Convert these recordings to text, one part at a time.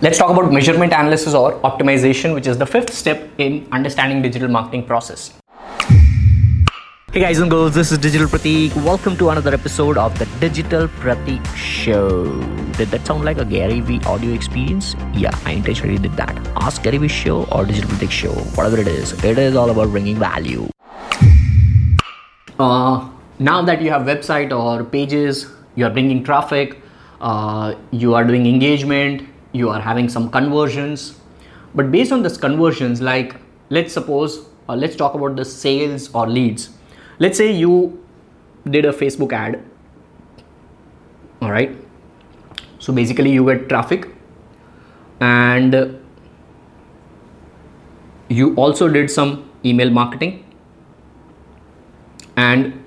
Let's talk about measurement analysis or optimization, which is the fifth step in understanding digital marketing process. Hey guys and girls, this is Digital Pratik. Welcome to another episode of the Digital Pratik Show. Did that sound like a Gary Vee audio experience? Yeah, I intentionally did that. Ask Gary Vee Show or Digital Pratik Show, whatever it is. It is all about bringing value. Uh, now that you have website or pages, you are bringing traffic, uh, you are doing engagement, you are having some conversions. But based on this conversions like let's suppose uh, let's talk about the sales or leads. Let's say you did a facebook ad all right so basically you get traffic and you also did some email marketing and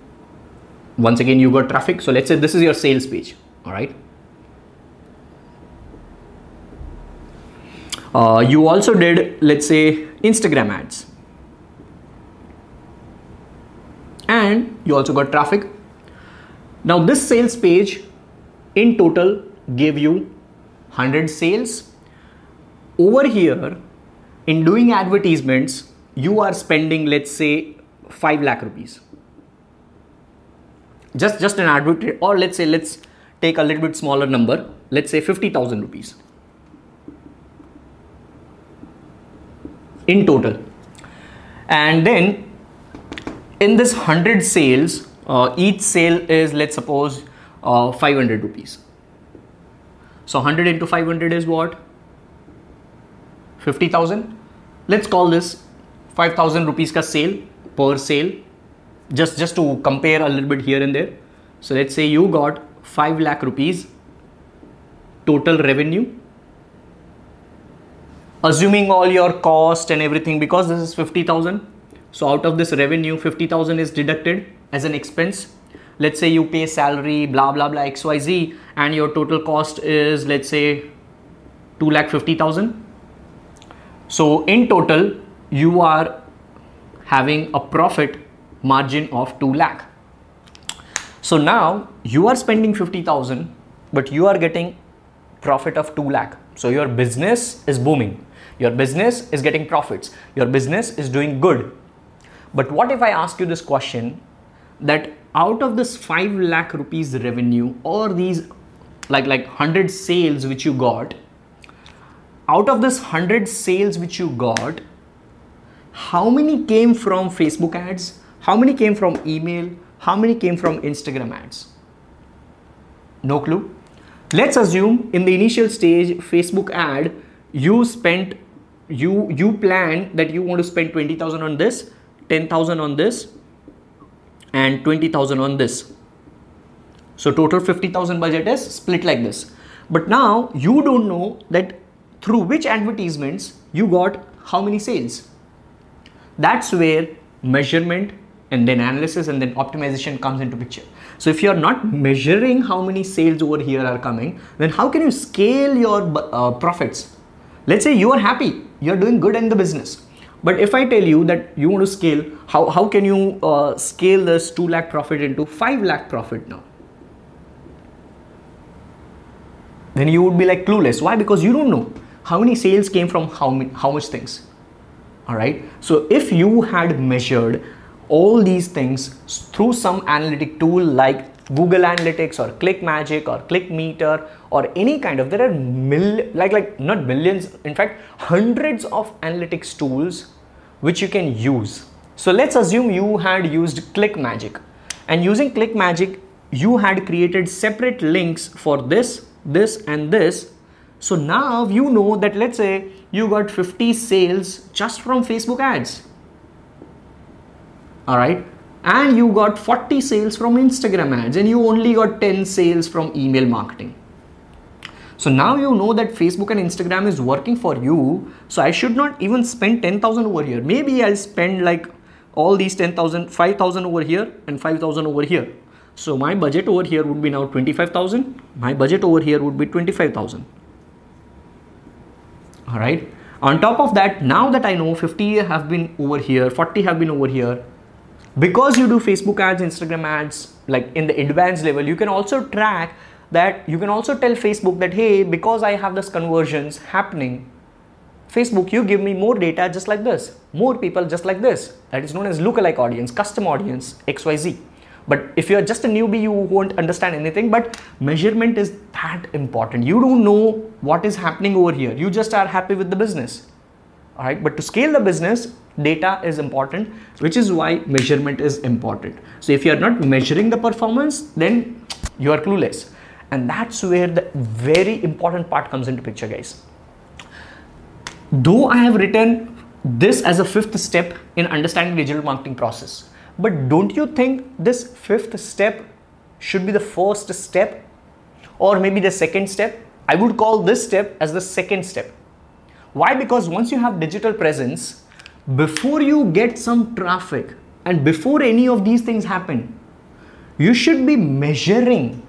once again you got traffic. So let's say this is your sales page all right Uh, you also did, let's say, Instagram ads. And you also got traffic. Now, this sales page in total gave you 100 sales. Over here, in doing advertisements, you are spending, let's say, 5 lakh rupees. Just, just an advert, or let's say, let's take a little bit smaller number, let's say 50,000 rupees. In total. And then in this 100 sales uh, each sale is let's suppose uh, 500 rupees. So 100 into 500 is what? 50000 let's call this 5000 rupees ka sale per sale. Just just to compare a little bit here and there. So let's say you got 5 lakh rupees total revenue assuming all your cost and everything because this is 50000 so out of this revenue 50000 is deducted as an expense. Let's say you pay salary blah blah blah xyz and your total cost is let's say 2 lakh 50000 so in total you are having a profit margin of 2 lakh. So now you are spending 50000 but you are getting profit of 2 lakh. So your business is booming your business is getting profits. Your business is doing good. But what if I ask you this question that out of this 5 lakh rupees revenue or these like like 100 sales which you got out of this 100 sales which you got how many came from facebook ads how many came from email how many came from instagram ads no clue let's assume in the initial stage facebook ad you spent you you plan that you want to spend 20000 on this 10000 on this and 20000 on this. So total 50000 budget is split like this. But now you don't know that through which advertisements you got how many sales. That's where measurement and then analysis and then optimization comes into picture. So if you're not measuring how many sales over here are coming then how can you scale your uh, profits let's say you are happy you're doing good in the business. But if i tell you that you want to scale how, how can you uh, scale this 2 lakh profit into 5 lakh profit now? Then you would be like clueless. Why? Because you don't know how many sales came from how, many, how much things. All right so if you had measured all these things through some analytic tool like Google Analytics or ClickMagick or ClickMeter or any kind of there are mill like like not millions in fact hundreds of analytics tools which you can use. So let's assume you had used ClickMagick and using ClickMagick you had created separate links for this, this and this. So now you know that let's say you got 50 sales just from Facebook ads. All right and you got 40 sales from Instagram ads and you only got 10 sales from email marketing. So now you know that Facebook and Instagram is working for you. So I should not even spend 10,000 over here. Maybe I'll spend like all these 10,000, 5,000 over here and 5,000 over here. So my budget over here would be now 25,000. My budget over here would be 25,000. All right. On top of that, now that I know 50 have been over here, 40 have been over here, because you do facebook ads instagram ads like in the advanced level you can also track that you can also tell Facebook that, hey, because I have this conversions happening, Facebook, you give me more data just like this, more people just like this. That is known as lookalike audience, custom audience, XYZ. But if you're just a newbie, you won't understand anything. But measurement is that important. You don't know what is happening over here. You just are happy with the business. All right. But to scale the business, data is important, which is why measurement is important. So if you're not measuring the performance, then you are clueless. And that's where the very important part comes into picture, guys. Though I have written this as a fifth step in understanding digital marketing process, but don't you think this fifth step should be the first step or maybe the second step? I would call this step as the second step. Why? Because once you have digital presence, before you get some traffic and before any of these things happen, you should be measuring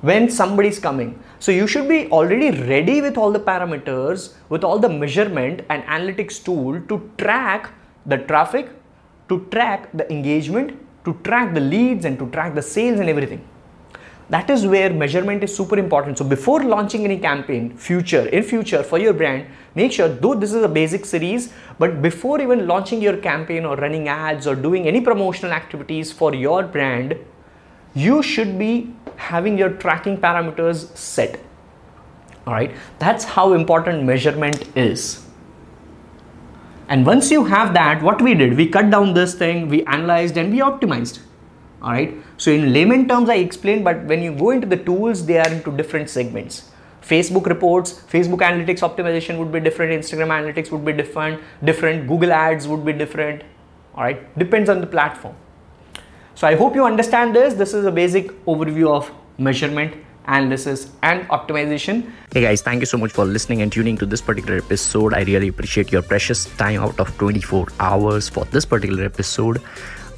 when somebody is coming. So you should be already ready with all the parameters, with all the measurement and analytics tool to track the traffic, to track the engagement, to track the leads and to track the sales and everything. That is where measurement is super important. So before launching any campaign, future, in future for your brand, make sure though this is a basic series, but before even launching your campaign or running ads or doing any promotional activities for your brand, you should be having your tracking parameters set. All right, that's how important measurement is. And once you have that, what we did, we cut down this thing, we analyzed and we optimized. All right. So in layman terms, I explained, but when you go into the tools, they are into different segments. Facebook reports, Facebook analytics optimization would be different, Instagram analytics would be different, different, Google ads would be different. All right. Depends on the platform. So I hope you understand this. This is a basic overview of measurement analysis and optimization. Hey guys, thank you so much for listening and tuning to this particular episode. I really appreciate your precious time out of 24 hours for this particular episode.